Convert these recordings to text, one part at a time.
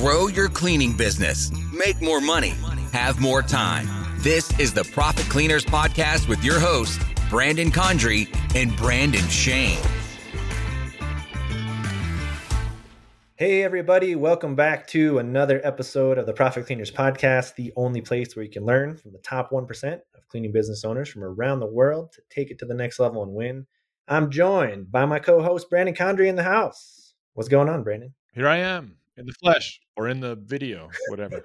Grow your cleaning business, make more money, have more time. This is the Profit Cleaners Podcast with your hosts, Brandon Condrey and Brandon Schoen. Hey, everybody, welcome back to another episode of the Profit Cleaners Podcast, the only place where you can learn from the top 1% of cleaning business owners from around the world to take it to the next level and win. I'm joined by my co host, Brandon Condrey, in the house. What's going on, Brandon? Here I am in the flesh or in the video, whatever.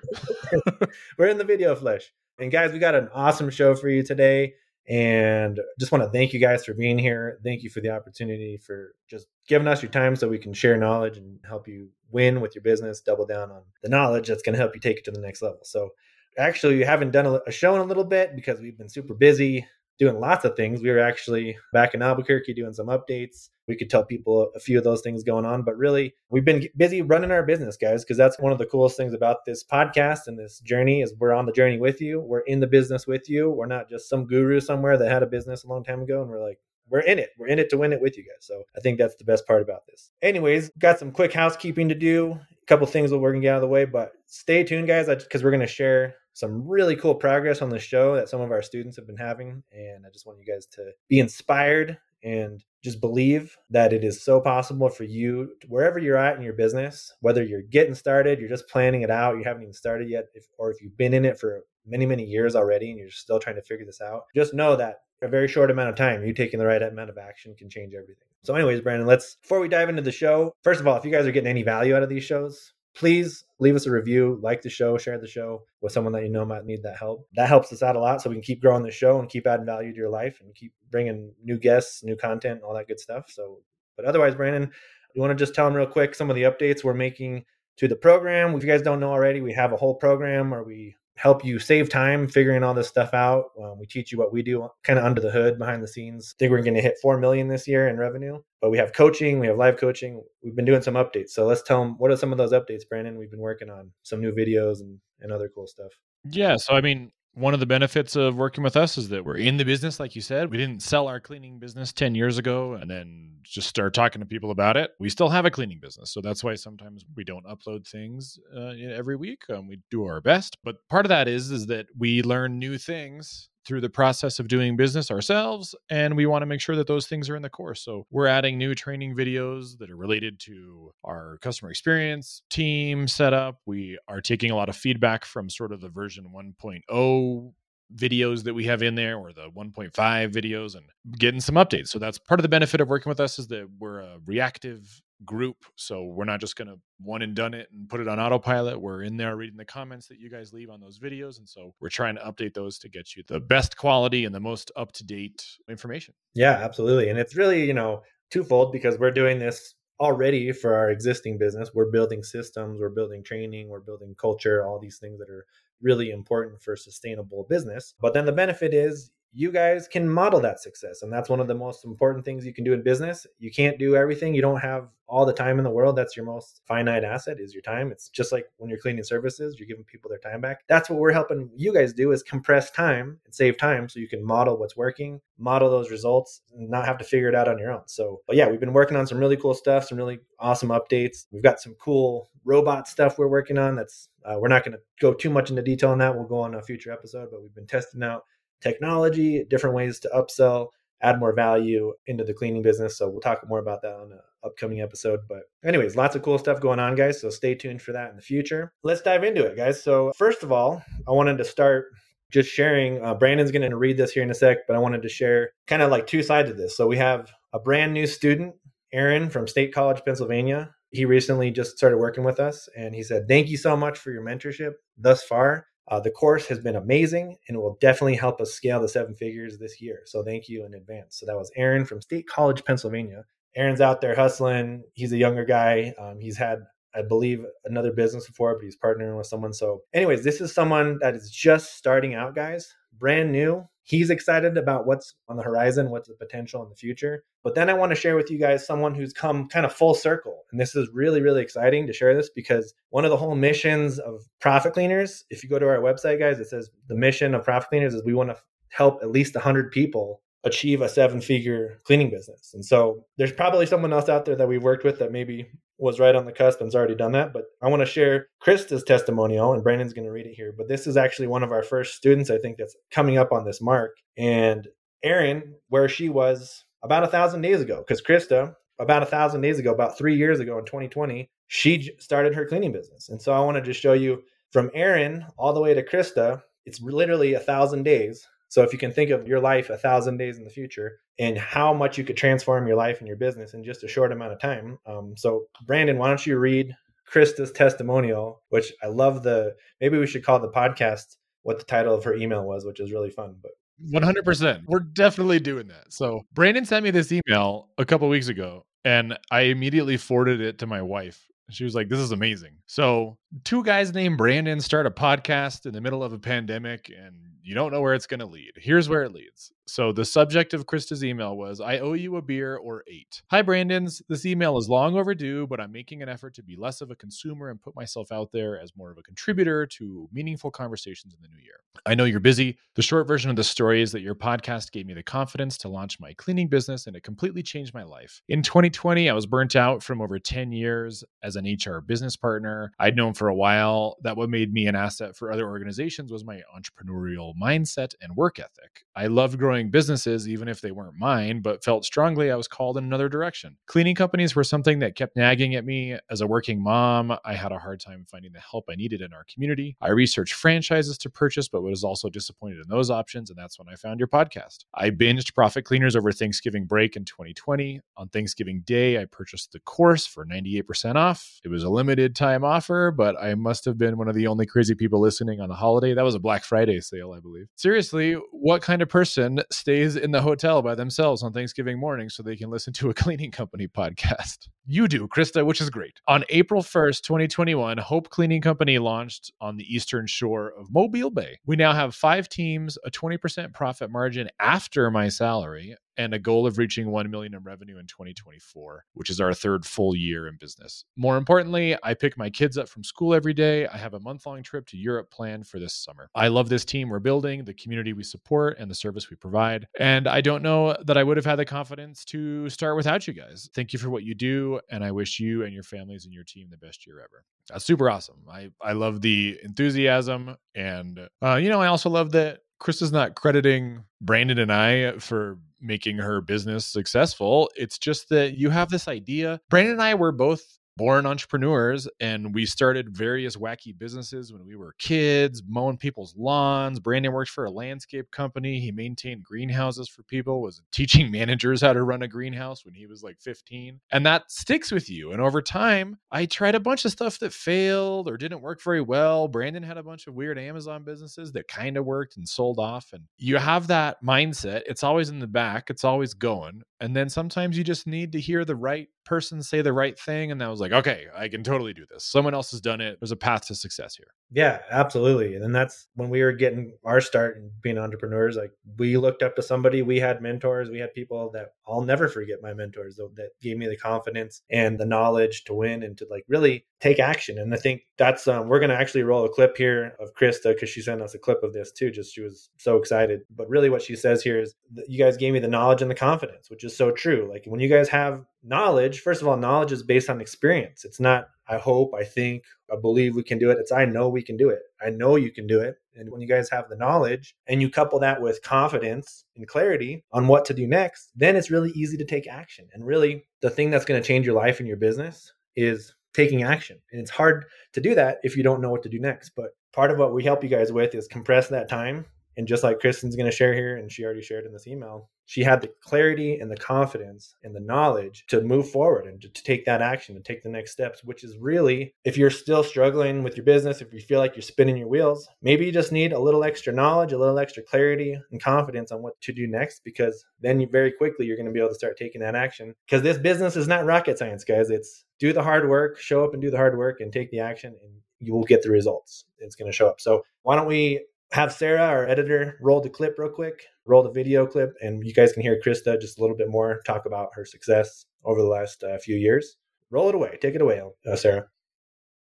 We're in the video flesh. And guys, we got an awesome show for you today. And just want to thank you guys for being here. Thank you for the opportunity for just giving us your time so we can share knowledge and help you win with your business, double down on the knowledge that's going to help you take it to the next level. So, actually, we haven't done a show in a little bit because we've been super busy doing lots of things. We were actually back in Albuquerque doing some updates. We could tell people a few of those things going on, but really we've been busy running our business, guys, because that's one of the coolest things about this podcast and this journey is we're on the journey with you. We're in the business with you. We're not just some guru somewhere that had a business a long time ago and we're like, we're in it. We're in it to win it with you guys. So I think that's the best part about this. Anyways, got some quick housekeeping to do. A couple things that we're gonna get out of the way, but stay tuned, guys, because we're gonna share some really cool progress on the show that some of our students have been having. And I just want you guys to be inspired and just believe that it is so possible for you wherever you're at in your business whether you're getting started you're just planning it out you haven't even started yet if, or if you've been in it for many many years already and you're still trying to figure this out just know that a very short amount of time you taking the right amount of action can change everything so anyways brandon let's before we dive into the show first of all if you guys are getting any value out of these shows please leave us a review, like the show, share the show with someone that you know might need that help. That helps us out a lot so we can keep growing the show and keep adding value to your life and keep bringing new guests, new content, all that good stuff. So, but otherwise, Brandon, you want to just tell them real quick some of the updates we're making to the program. If you guys don't know already, we have a whole program where we help you save time figuring all this stuff out. Um, we teach you what we do kind of under the hood behind the scenes. I think we're going to hit 4 million this year in revenue, but we have coaching, we have live coaching. We've been doing some updates. So let's tell them what are some of those updates, Brandon? We've been working on some new videos and, and other cool stuff. Yeah. So, I mean, one of the benefits of working with us is that we're in the business, like you said. We didn't sell our cleaning business 10 years ago and then just start talking to people about it. We still have a cleaning business. So that's why sometimes we don't upload things uh, every week. Um, we do our best. But part of that is, is that we learn new things through the process of doing business ourselves and we want to make sure that those things are in the course. So we're adding new training videos that are related to our customer experience team setup. We are taking a lot of feedback from sort of the version 1.0 videos that we have in there or the 1.5 videos and getting some updates so that's part of the benefit of working with us is that we're a reactive group. So we're not just going to one and done it and put it on autopilot. We're in there reading the comments that you guys leave on those videos. And so we're trying to update those to get you the best quality and the most up to date information. Yeah, absolutely. And it's really, you know, twofold because we're doing this already for our existing business. We're building systems, we're building training, we're building culture, all these things that are really important for sustainable business. But then the benefit is you guys can model that success. And that's one of the most important things you can do in business. You can't do everything. You don't have all the time in the world. That's your most finite asset is your time. It's just like when you're cleaning services, you're giving people their time back. That's what we're helping you guys do is compress time and save time so you can model what's working, model those results and not have to figure it out on your own. So, but yeah, we've been working on some really cool stuff, some really awesome updates. We've got some cool robot stuff we're working on. That's uh, we're not going to go too much into detail on that. We'll go on a future episode, but we've been testing out technology, different ways to upsell, add more value into the cleaning business. So we'll talk more about that on an upcoming episode. But, anyways, lots of cool stuff going on, guys. So stay tuned for that in the future. Let's dive into it, guys. So, first of all, I wanted to start just sharing. Uh, Brandon's going to read this here in a sec, but I wanted to share kind of like two sides of this. So, we have a brand new student, Aaron from State College, Pennsylvania. He recently just started working with us, and he said, Thank you so much for your mentorship thus far. Uh, the course has been amazing and it will definitely help us scale the seven figures this year. So thank you in advance. So that was Aaron from State College, Pennsylvania. Aaron's out there hustling. He's a younger guy. Um, he's had, I believe, another business before, but he's partnering with someone. So, anyways, this is someone that is just starting out, guys, brand new, he's excited about what's on the horizon, what's the potential in the future. But then I want to share with you guys someone who's come kind of full circle. And this is really, really exciting to share this because one of the whole missions of Profit Cleaners, if you go to our website, guys, it says the mission of Profit Cleaners is we want to help at least 100 people achieve a seven figure cleaning business. And so there's probably someone else out there that we've worked with that maybe was right on the cusp and's already done that. But I want to share Christa's testimonial, and Brandon's going to read it here. But this is actually one of our first students, I think, that's coming up on this mark. And Aaron, where she was about a thousand days ago, because Christa, about a thousand days ago, about three years ago in 2020, she started her cleaning business. And so I want to just show you from Aaron all the way to Christa, it's literally a thousand days. So if you can think of your life a thousand days in the future and how much you could transform your life and your business in just a short amount of time. Um, so Brandon, why don't you read Christa's testimonial, which I love the, maybe we should call the podcast what the title of her email was, which is really fun, but 100%. We're definitely doing that. So, Brandon sent me this email a couple weeks ago, and I immediately forwarded it to my wife. She was like, This is amazing. So, two guys named Brandon start a podcast in the middle of a pandemic, and you don't know where it's going to lead. Here's where it leads. So the subject of Christa's email was I owe you a beer or eight. Hi, Brandon's. This email is long overdue, but I'm making an effort to be less of a consumer and put myself out there as more of a contributor to meaningful conversations in the new year. I know you're busy. The short version of the story is that your podcast gave me the confidence to launch my cleaning business and it completely changed my life. In 2020, I was burnt out from over 10 years as an HR business partner. I'd known for a while that what made me an asset for other organizations was my entrepreneurial mindset and work ethic. I loved growing businesses, even if they weren't mine, but felt strongly I was called in another direction. Cleaning companies were something that kept nagging at me. As a working mom, I had a hard time finding the help I needed in our community. I researched franchises to purchase, but was also disappointed in those options. And that's when I found your podcast. I binged Profit Cleaners over Thanksgiving break in 2020. On Thanksgiving Day, I purchased the course for 98% off. It was a limited time offer, but I must have been one of the only crazy people listening on the holiday. That was a Black Friday sale, I believe. Seriously, what kind of person stays in the hotel by themselves on Thanksgiving morning so they can listen to a cleaning company podcast. You do, Christa, which is great. On April 1st, 2021, Hope Cleaning Company launched on the eastern shore of Mobile Bay. We now have five teams, a 20% profit margin after my salary, and a goal of reaching 1 million in revenue in 2024, which is our third full year in business. More importantly, I pick my kids up from school every day. I have a month-long trip to Europe planned for this summer. I love this team we're building, the community we support, and the service we provide. And I don't know that I would have had the confidence to start without you guys. Thank you for what you do, and I wish you and your families and your team the best year ever. That's super awesome. I I love the enthusiasm and uh, you know, I also love that Christa's not crediting Brandon and I for making her business successful. It's just that you have this idea. Brandon and I were both born entrepreneurs and we started various wacky businesses when we were kids mowing people's lawns. Brandon worked for a landscape company. He maintained greenhouses for people was teaching managers how to run a greenhouse when he was like 15 and that sticks with you. And over time i tried a bunch of stuff that failed or didn't work very well. Brandon had a bunch of weird amazon businesses that kind of worked and sold off. And you have that mindset. It's always in the back. It's always going and then sometimes you just need to hear the right person say the right thing and that was like okay i can totally do this. Someone else has done it. There's a path to success here. Yeah absolutely. And then that's when we were getting our start in being entrepreneurs like we looked up to somebody we had mentors we had people that i'll never forget my mentors that gave me the confidence and the knowledge to win and to like really take action. And i think that's um, we're going to actually roll a clip here of christa because she sent us a clip of this too just she was so excited. But really what she says here is you guys gave me the knowledge and the confidence which is so true. Like when you guys have knowledge first of all knowledge is based on experience. It's not i hope i think i believe we can do it. It's i know we can do it. I know you can do it. And when you guys have the knowledge and you couple that with confidence and clarity on what to do next then it's really easy to take action. And really the thing that's going to change your life and your business is taking action. And it's hard to do that if you don't know what to do next. But part of what we help you guys with is compress that time and just like Christa's going to share here, and she already shared in this email, she had the clarity and the confidence and the knowledge to move forward and to, to, take that action and take the next steps, which is really, if you're still struggling with your business, if you feel like you're spinning your wheels, maybe you just need a little extra knowledge, a little extra clarity and confidence on what to do next, because then you, very quickly you're going to be able to start taking that action. Because this business is not rocket science, guys. It's do the hard work, show up and do the hard work and take the action, and you will get the results. It's going to show up. So, why don't we have Sarah, our editor, roll the clip real quick, roll the video clip, and you guys can hear Christa just a little bit more talk about her success over the last uh, few years. Roll it away. Take it away, uh, Sarah.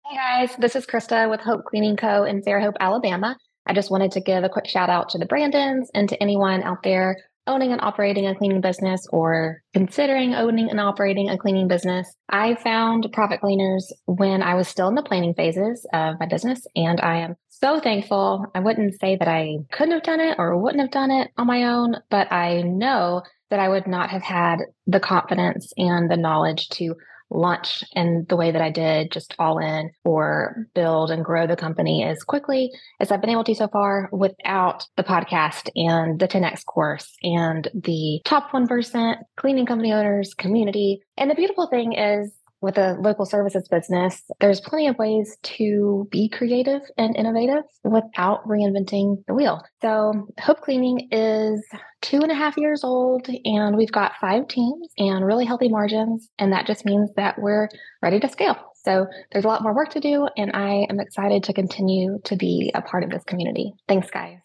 Hey guys, this is Christa with Hope Cleaning Co. in Fairhope, Alabama. I just wanted to give a quick shout out to the Brandons and to anyone out there owning and operating a cleaning business or considering owning and operating a cleaning business, I found Profit Cleaners when I was still in the planning phases of my business. And I am so thankful. I wouldn't say that I couldn't have done it or wouldn't have done it on my own, but I know that I would not have had the confidence and the knowledge to launch in the way that I did, just all in, or build and grow the company as quickly as I've been able to so far without the podcast and the 10X course and the top 1% cleaning company owners community. And the beautiful thing is, with a local services business, there's plenty of ways to be creative and innovative without reinventing the wheel. So, Hope Cleaning is two and a half years old, and we've got five teams and really healthy margins. And that just means that we're ready to scale. So, there's a lot more work to do, and I am excited to continue to be a part of this community. Thanks, guys.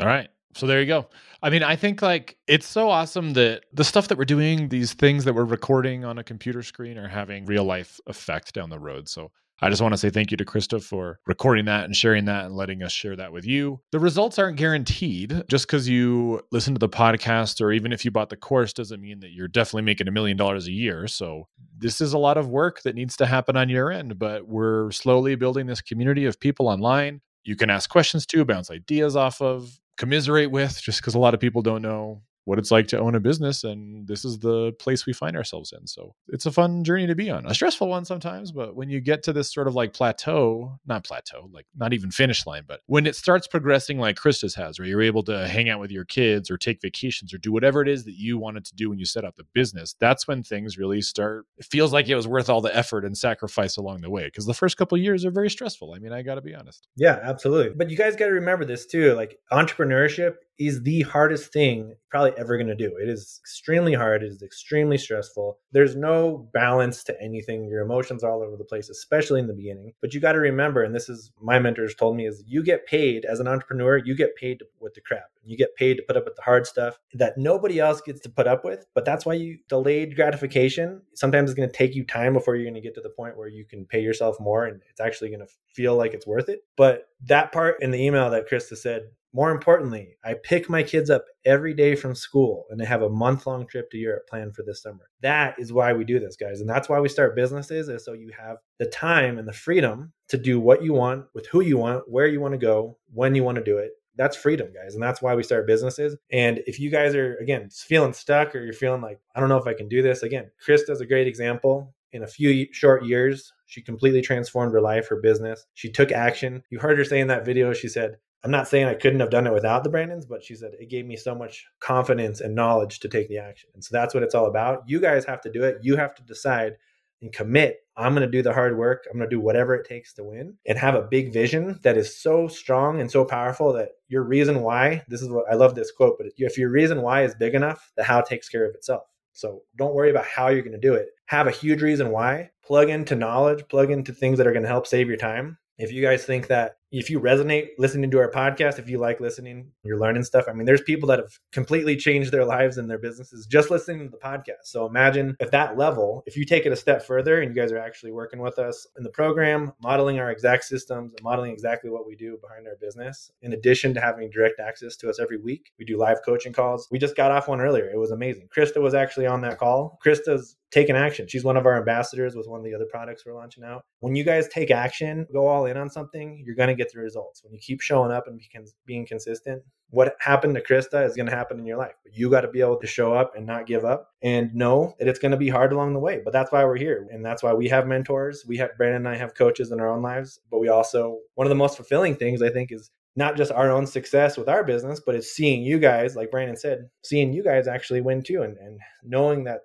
All right. So there you go. I mean, I think like it's so awesome that the stuff that we're doing, these things that we're recording on a computer screen are having real life effect down the road. So I just want to say thank you to Christa for recording that and sharing that and letting us share that with you. The results aren't guaranteed. Just because you listen to the podcast or even if you bought the course doesn't mean that you're definitely making a million dollars a year. So this is a lot of work that needs to happen on your end, but we're slowly building this community of people online you can ask questions to, bounce ideas off of, commiserate with just because a lot of people don't know what it's like to own a business and this is the place we find ourselves in. So it's a fun journey to be on a stressful one sometimes but when you get to this sort of like plateau not plateau like not even finish line but when it starts progressing like christus has where you're able to hang out with your kids or take vacations or do whatever it is that you wanted to do when you set up the business that's when things really start it feels like it was worth all the effort and sacrifice along the way because the first couple years are very stressful i mean i gotta be honest. Yeah absolutely. But you guys got to remember this too like entrepreneurship is the hardest thing probably ever going to do. It is extremely hard. It is extremely stressful. There's no balance to anything. Your emotions are all over the place, especially in the beginning. But you got to remember, and this is my mentors told me, is you get paid as an entrepreneur. You get paid with the crap. You get paid to put up with the hard stuff that nobody else gets to put up with. But that's why you delayed gratification. Sometimes it's going to take you time before you're going to get to the point where you can pay yourself more, and it's actually going to feel like it's worth it. But that part in the email that Christa said more importantly, I pick my kids up every day from school and they have a month long trip to Europe planned for this summer. That is why we do this, guys. And that's why we start businesses is so you have the time and the freedom to do what you want with who you want, where you want to go, when you want to do it. That's freedom, guys. And that's why we start businesses. And if you guys are, again, feeling stuck or you're feeling like, I don't know if I can do this, again, Christa's a great example. In a few short years, she completely transformed her life, her business. She took action. You heard her say in that video, she said, I'm not saying I couldn't have done it without the Brandons, but she said it gave me so much confidence and knowledge to take the action. And so that's what it's all about. You guys have to do it. You have to decide and commit. I'm going to do the hard work. I'm going to do whatever it takes to win and have a big vision that is so strong and so powerful that your reason why, this is what I love this quote, but if your reason why is big enough, the how takes care of itself. So don't worry about how you're going to do it. Have a huge reason why. Plug into knowledge, plug into things that are going to help save your time. If you guys think that if you resonate listening to our podcast, if you like listening, you're learning stuff. I mean, there's people that have completely changed their lives and their businesses just listening to the podcast. So imagine if that level, if you take it a step further and you guys are actually working with us in the program, modeling our exact systems, modeling exactly what we do behind our business, in addition to having direct access to us every week, we do live coaching calls. We just got off one earlier. It was amazing. Christa was actually on that call. Christa's taking action. She's one of our ambassadors with one of the other products we're launching out. When you guys take action, go all in on something, you're going to get the results. When you keep showing up and being consistent, what happened to Christa is going to happen in your life. But you got to be able to show up and not give up and know that it's going to be hard along the way. But that's why we're here. And that's why we have mentors. We have Brandon and I have coaches in our own lives, but we also one of the most fulfilling things I think is not just our own success with our business, but it's seeing you guys, like Brandon said, seeing you guys actually win too and, and knowing that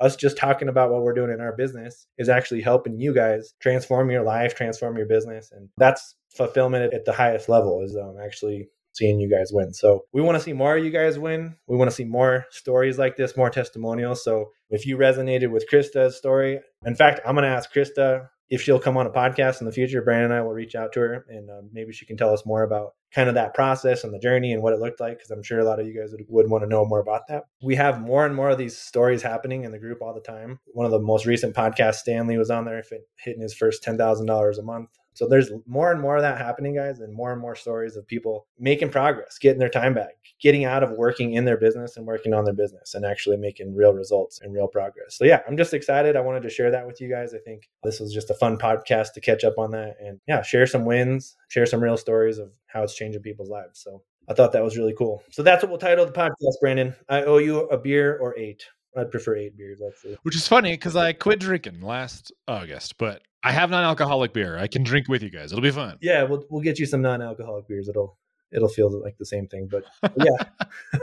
us just talking about what we're doing in our business is actually helping you guys transform your life, transform your business. And that's fulfillment at the highest level is um, actually seeing you guys win. So we want to see more of you guys win. We want to see more stories like this, more testimonials. So if you resonated with Christa's story, in fact, I'm going to ask Christa if she'll come on a podcast in the future. Brandon and I will reach out to her and uh, maybe she can tell us more about kind of that process and the journey and what it looked like because I'm sure a lot of you guys would, would want to know more about that. We have more and more of these stories happening in the group all the time. One of the most recent podcasts, Stanley was on there if it, hitting his first $10,000 a month So there's more and more of that happening, guys, and more and more stories of people making progress, getting their time back, getting out of working in their business and working on their business and actually making real results and real progress. So yeah, I'm just excited. I wanted to share that with you guys. I think this was just a fun podcast to catch up on that and yeah, share some wins, share some real stories of how it's changing people's lives. So I thought that was really cool. So that's what we'll title the podcast, Brandon. I owe you a beer or eight. I'd prefer eight beers, actually. Which is funny because I quit drinking last August, but I have non-alcoholic beer. I can drink with you guys. It'll be fun. Yeah, we'll we'll get you some non-alcoholic beers. It'll it'll feel like the same thing, but yeah.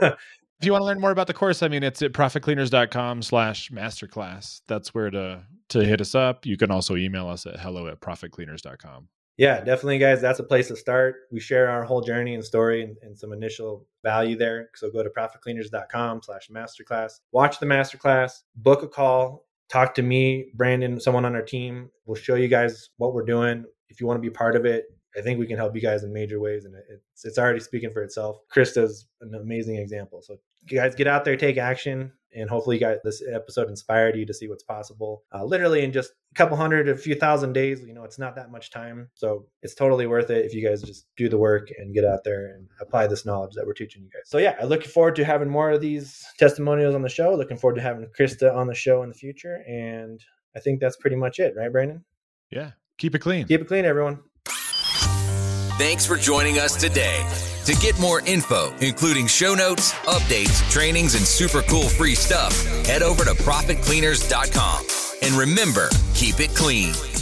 if you want to learn more about the course, I mean, it's at profitcleaners.com slash masterclass. That's where to to hit us up. You can also email us at hello at profitcleaners.com yeah, definitely, guys. That's a place to start. We share our whole journey and story and, and some initial value there. So go to profitcleaners.com slash masterclass. Watch the masterclass, book a call, talk to me, Brandon, someone on our team. We'll show you guys what we're doing. If you want to be part of it, I think we can help you guys in major ways, and it's it's already speaking for itself. Christa's an amazing example. So, guys, get out there, take action, and hopefully, guys, this episode inspired you guys, get out there, take action, and hopefully, you got this episode inspired you to see what's possible. Literally in just a couple hundred, a few thousand days. You know, it's not that much time, so it's totally worth it if you guys just do the work and get out there and apply this knowledge that we're teaching you guys. So, yeah, I look forward to having more of these testimonials on the show. Looking forward to having Christa on the show in the future, and I think that's pretty much it, right, Brandon? Yeah. Keep it clean. Keep it clean, everyone. Thanks for joining us today. To get more info, including show notes, updates, trainings, and super cool free stuff, head over to profitcleaners.com. And remember, keep it clean.